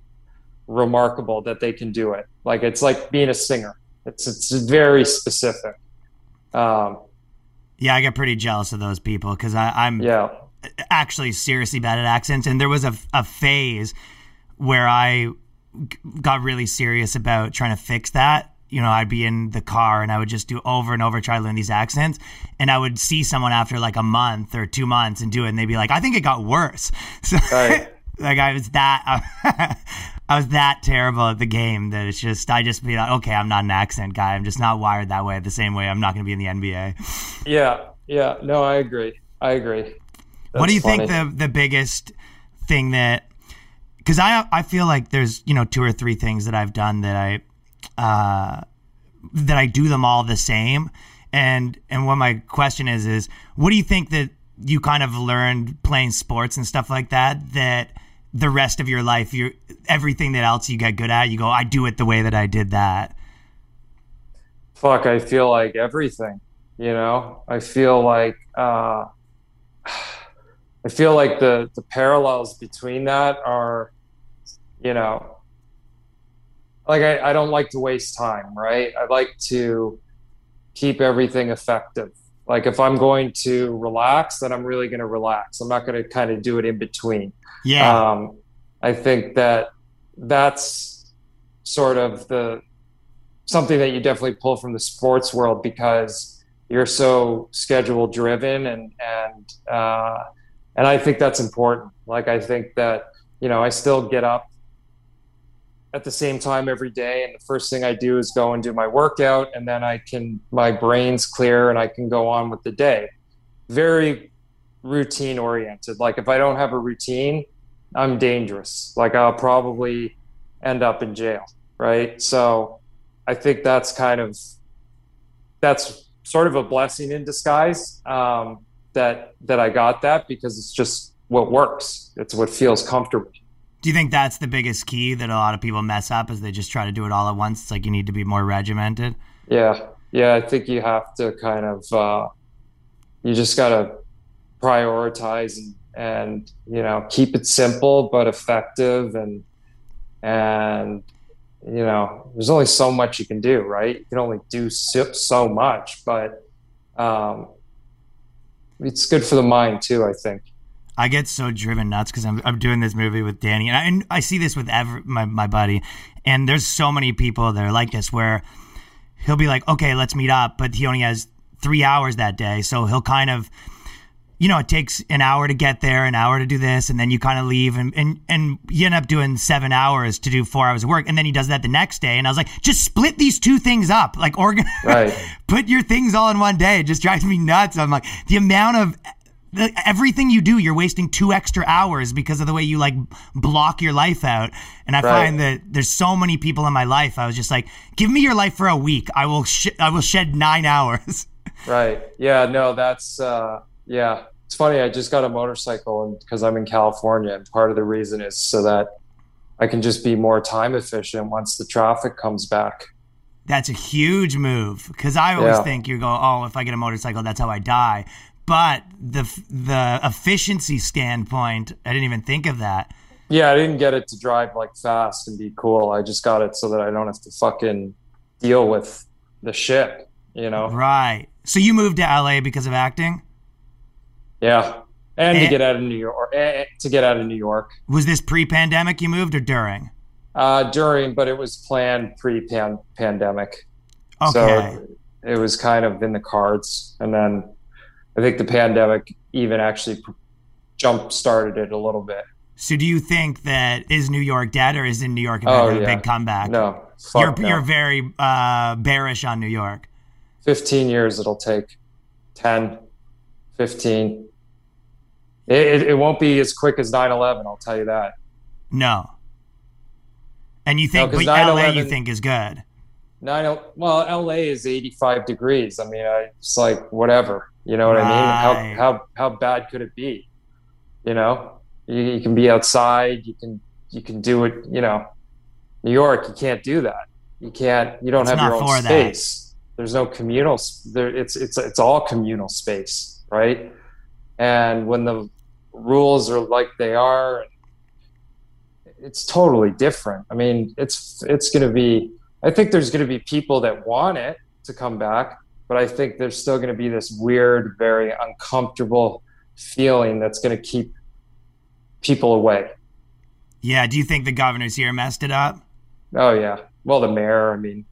remarkable that they can do it. Like it's like being a singer. It's it's very specific. Um, yeah, I get pretty jealous of those people because I'm yeah actually seriously bad at accents, and there was a, a phase where I got really serious about trying to fix that. You know, I'd be in the car and I would just do over and over try to learn these accents, and I would see someone after like a month or two months and do it, and they'd be like, "I think it got worse." So, Right. like I was that. I was that terrible at the game that it's just I just be like, okay, I'm not an accent guy. I'm just not wired that way. The same way I'm not going to be in the NBA. yeah yeah no I agree I agree. what do you That's think the the biggest thing that because I I feel like there's you know two or three things that I've done that I uh, that I do them all the same and and what my question is is what do you think that you kind of learned playing sports and stuff like that that the rest of your life you everything that else you get good at you go I do it the way that I did that. Fuck i feel like everything you know? I feel like uh i feel like the the parallels between that are you know like I, I don't like to waste time right? I like to keep everything effective. Like if i'm going to relax then i'm really going to relax. I'm not going to kind of do it in between yeah um, I think that that's sort of the something that you definitely pull from the sports world because you're so schedule driven and and uh, and I think that's important. Like I think that you know I still get up at the same time every day, and the first thing I do is go and do my workout, and then I can my brain's clear and I can go on with the day. Very routine oriented. Like if I don't have a routine, I'm dangerous. Like I'll probably end up in jail, right? So I think that's kind of that's sort of a blessing in disguise um, that that I got that because it's just what works. It's what feels comfortable. do you think that's the biggest key that a lot of people mess up is they just try to do it all at once it's like you need to be more regimented Yeah, yeah. I think you have to kind of uh, you just gotta prioritize and and you know keep it simple but effective and and you know there's only so much you can do right? You can only do so, so much but um it's good for the mind too i think. I get so driven nuts because I'm, I'm doing this movie with Danny, and I, and I see this with every, my my buddy, and there's so many people that are like this where he'll be like, okay, let's meet up, but he only has three hours that day, so he'll kind of, you know, it takes an hour to get there, an hour to do this, and then you kind of leave, and and and you end up doing seven hours to do four hours of work, and then he does that the next day, and I was like, just split these two things up, like organ, Right. put your things all in one day. It just drives me nuts. I'm like, the amount of the, everything you do, you're wasting two extra hours because of the way you like block your life out. And I Right. find that there's so many people in my life. I was just like, give me your life for a week. I will, sh- I will shed nine hours. Right. Yeah. No, that's uh, yeah. It's funny. I just got a motorcycle, and because I'm in California, and part of the reason is so that I can just be more time efficient once the traffic comes back. That's a huge move because I always Yeah. think you go, oh, if I get a motorcycle, that's how I die. But the the efficiency standpoint, I didn't even think of that. Yeah, I didn't get it to drive like fast and be cool. I just got it so that I don't have to fucking deal with the shit. You know? Right. So you moved to LA because of acting. Yeah. And to Eh. get out of New York, eh, to get out of New York Was this pre-pandemic you moved or during? uh, during, but it was planned pre-pandemic. Okay. So it was kind of in the cards. And then I think the pandemic even actually jump started it a little bit. So do you think that is New York dead or is in New York about Oh, to have a big comeback? No, You're no. you're very uh, bearish on New York. 15 years it'll take 10, 15. It, it, won't be as quick as 9 11, I'll tell you that. No. And you think, No, but LA you think is good. 9 oh, well, LA is 85 degrees. I mean, I, it's like whatever. You know what I mean? How, how, how bad could it be? You know, you, you can be outside, you can, you can do it, you know, New York, you can't do that. You can't, you don't It's have your own for that. space. There's no communal. There, it's it's it's all communal space, right? And when the rules are like they are, it's totally different. I mean, it's it's going to be. I think there's going to be people that want it to come back, but I think there's still going to be this weird, very uncomfortable feeling that's going to keep people away. Yeah. Do you think the governors here messed it up? Oh yeah. Well, the mayor. I mean,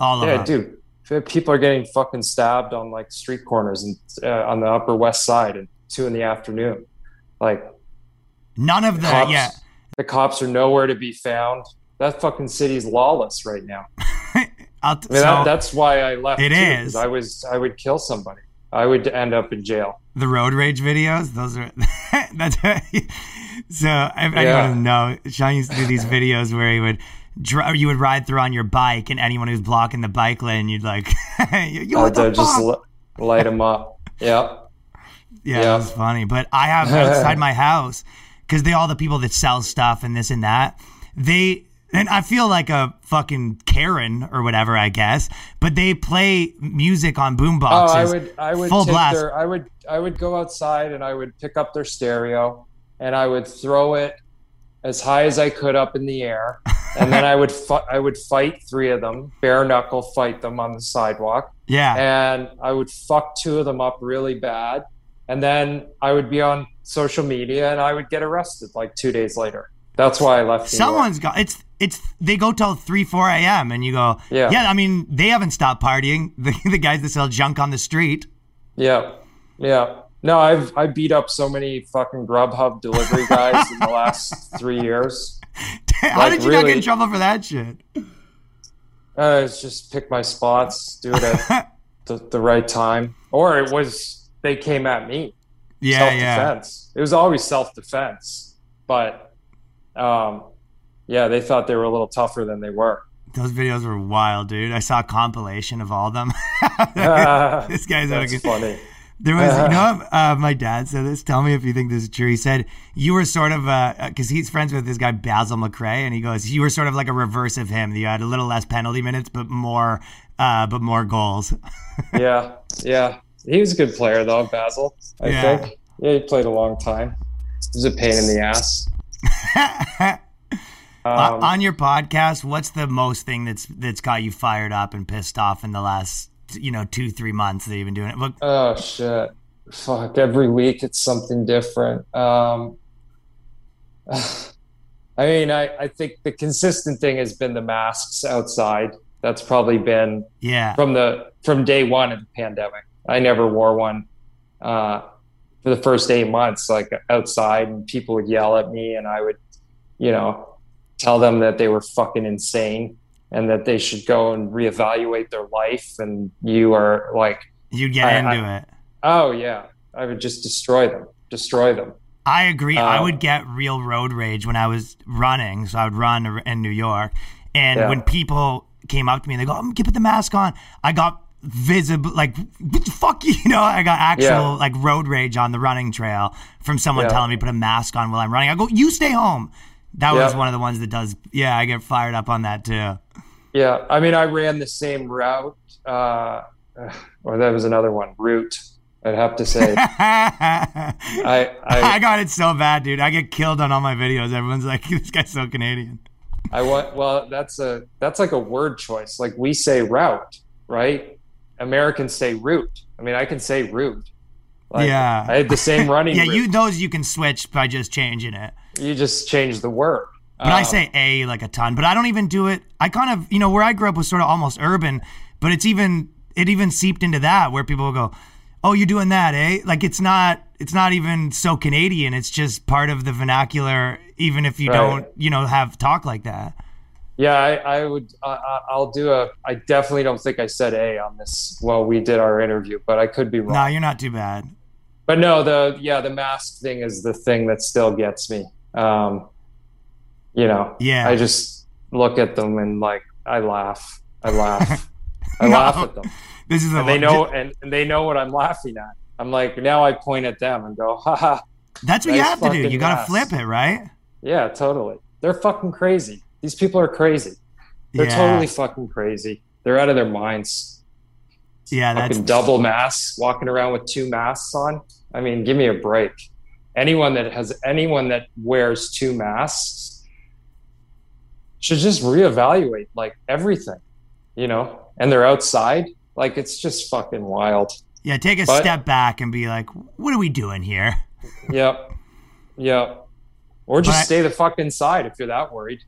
All of yeah, them. dude. People are getting fucking stabbed on like street corners and uh, on the Upper West Side at two in the afternoon. Like None of the cops, yeah. the cops are nowhere to be found. That fucking city's lawless right now. T- I mean, so that, that's why I left. It too, is. I was I would kill somebody. I would end up in jail. the road rage videos. Those are that's so. If anyone Yeah. doesn't know, Sean used to do these videos where he would. You would ride through on your bike, and anyone who's blocking the bike lane, you'd like, you what the uh, just li- light them up. Yeah. Yeah, Yeah. was funny. But I have outside my house because they all the people that sell stuff and this and that. They and I feel like a fucking Karen or whatever, I guess. But they play music on boom Oh. I would I would full blast. their I would I would go outside and I would pick up their stereo and I would throw it as high as I could up in the air, and then I would fi- I would fight three of them, bare knuckle fight them on the sidewalk, yeah, and I would fuck two of them up really bad, and then I would be on social media and I would get arrested like two days later. That's why I left. Someone's got it's it's they go till three four a.m. and you go Yeah. yeah. I mean they haven't stopped partying. The the guys that sell junk on the street. Yeah, yeah. No, I've I beat up so many fucking Grubhub delivery guys in the last three years. How Like, did you not get in trouble for that shit? Uh, it's just pick my spots, do it at the, the right time, or it was they came at me. Yeah, self yeah. defense. It was always self defense, but um, yeah, they thought they were a little tougher than they were. Those videos were wild, dude. I saw a compilation of all of them. this guy's That's funny. There was, you know, uh, my dad said this. Tell me if you think this is true. He said you were sort of uh, because he's friends with this guy Basil McRae, and he goes, you were sort of like a reverse of him. You had a little less penalty minutes, but more, uh, but more goals. yeah, yeah. He was a good player though, Basil. I Yeah. think. Yeah, he played a long time. He was a pain in the ass. Um, on your podcast, what's the most thing that's that's got you fired up and pissed off in the last, you know, two three months that you've been doing it? Look, Oh shit! Fuck! Every week it's something different. Um, I mean, I, I think the consistent thing has been the masks outside. That's probably been yeah, from the from day one of the pandemic. I never wore one uh, for the first eight months, like outside, and people would yell at me, and I would, you know, tell them that they were fucking insane and that they should go and reevaluate their life. And you are like, you get I- into it. oh yeah, I would just destroy them, destroy them. I agree. I Uh, would get real road rage when I was running. So I would run in New York. And Yeah. when people came up to me and they go, I'm to put the mask on, I got visible, like, fuck, you know, I got actual, Yeah. like, road rage on the running trail from someone Yeah. telling me put a mask on while I'm running. I go, you stay home. That was one of the ones that does, yeah, I get fired up on that too. Yeah, I mean, I ran the same route, uh, or that was another one, route. I'd have to say, I, I, I, got it so bad, dude. I get killed on all my videos. Everyone's like, this guy's so Canadian. I want. Well, that's a that's like a word choice. Like we say route, right? Americans say root. I mean, I can say root. Like, Yeah. I had the same running. Yeah, route. you those you can switch by just changing it. you just change the word. But I Um, say a like a ton. But I don't even do it. I kind of you know where I grew up was sort of almost urban, but it's even it even seeped into that where people will go, "Oh, you're doing that, eh?" Like it's not it's not even so Canadian. It's just part of the vernacular, even if you Right. don't you know have talk like that. Yeah, I, I would. I, I- I'll do a. I definitely don't think I said a on this. while we did our interview, but I could be wrong. No, you're not too bad. But no, the yeah, the mask thing is the thing that still gets me. Um, you know, Yeah. I just look at them and like I laugh. I laugh. I No. laugh at them, This is the and they know, and, and they know what I'm laughing at. I'm like, now I point at them and go, haha. That's what you have to do. You got to flip it, right? Yeah, totally. They're fucking crazy. These people are crazy. They're yeah. totally fucking crazy. They're out of their minds. Yeah, that's fucking double masks, walking around with two masks on. I mean, give me a break. Anyone that has anyone that wears two masks should just reevaluate like everything, you know. And they're outside, like it's just fucking wild. yeah. Take a But- step back and be like, what are we doing here? Yep, yep. Or just But- stay the fuck inside if you're that worried.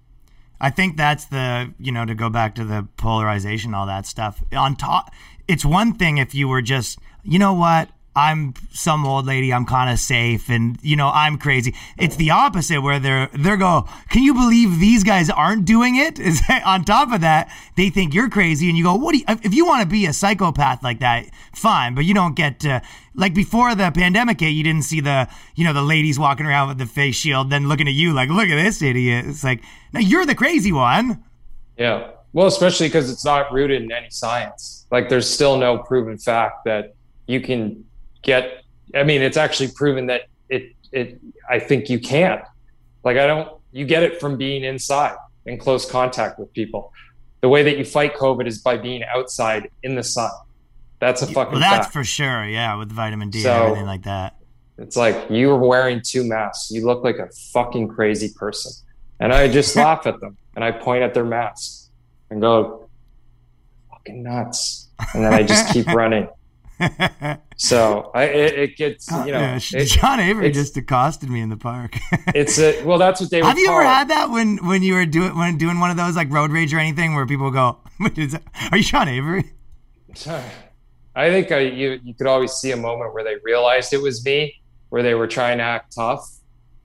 I think that's the you know to go back to the polarization, all that stuff. On top, it's one thing if you were just you know what. I'm some old lady. I'm kind of safe, and you know I'm crazy. It's the opposite where they're they're go. Can you believe these guys aren't doing it? Is that, on top of that, they think you're crazy, and you go, "What do you, if you want to be a psychopath like that? Fine, but you don't get to like before the pandemic hit. You didn't see the you know the ladies walking around with the face shield, then looking at you like, look at this idiot. It's like, now you're the crazy one. Yeah. Well, especially because it's not rooted in any science. Like, there's still no proven fact that you can get. I mean, it's actually proven that it. It. I think you can. Like, I don't. You get it from being inside in close contact with people. The way that you fight COVID is by being outside in the sun. That's a fucking Well, that's fact. for sure. Yeah, with vitamin D So- and everything like that. It's like you were wearing two masks. You look like a fucking crazy person. And I just laugh at them and I point at their masks and go, fucking nuts. And then I just keep running. So I, it, it gets, you know, Yeah, it- Sean Avery just accosted me in the park. it's a, well, that's what they Have you ever had that when when you were doing when doing one of those like road rage or anything where people go, "Are you Sean Avery?" I think I, you you could always see a moment where they realized it was me, where they were trying to act tough,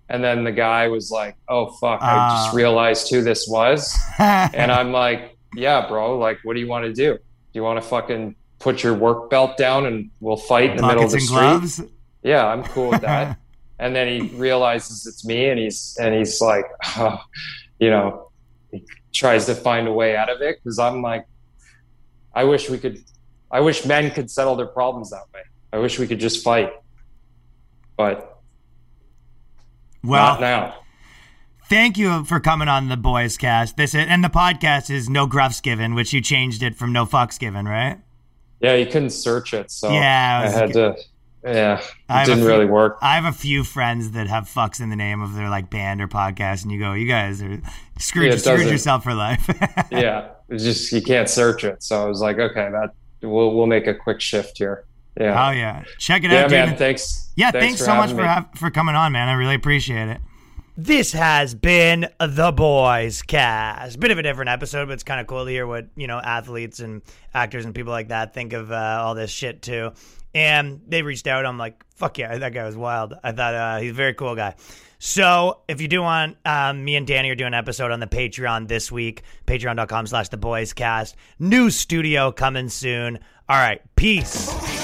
and then the guy was like, "Oh fuck, I Ah. just realized who this was," and I'm like, "Yeah, bro, like, what do you want to do? Do you want to fucking put your work belt down and we'll fight in the middle of the street?" gloves. Yeah, I'm cool with that. and then he realizes it's me, and he's and he's like, oh, you know, he tries to find a way out of it because I'm like, I wish we could, I wish men could settle their problems that way. I wish we could just fight, but Well, not now. thank you for coming on the Boys Cast. This is, and the podcast is No Gruffs Given, which you changed it from No Fucks Given, right? Yeah, you couldn't search it, so Yeah, I I had to. Yeah, it didn't few- really work. I have a few friends that have fucks in the name of their like band or podcast, and you go, "You guys are screwed, Yeah, screwed yourself for life." yeah, it's just you can't search it. So I was like, okay, that we'll we'll make a quick shift here. Yeah, Oh yeah, check it yeah, out, man. dude. Thanks. Yeah, thanks, so much for for coming on, man. I really appreciate it. This has been the Boys Cast. Bit of a different episode, but it's kind of cool to hear what you know athletes and actors and people like that think of uh, all this shit too. And they reached out. I'm like, fuck yeah, that guy was wild. I thought uh, he's a very cool guy. So if you do want, um, me and Danny are doing an episode on the Patreon this week. Patreon.com slash the boys cast. New studio coming soon. All right. Peace.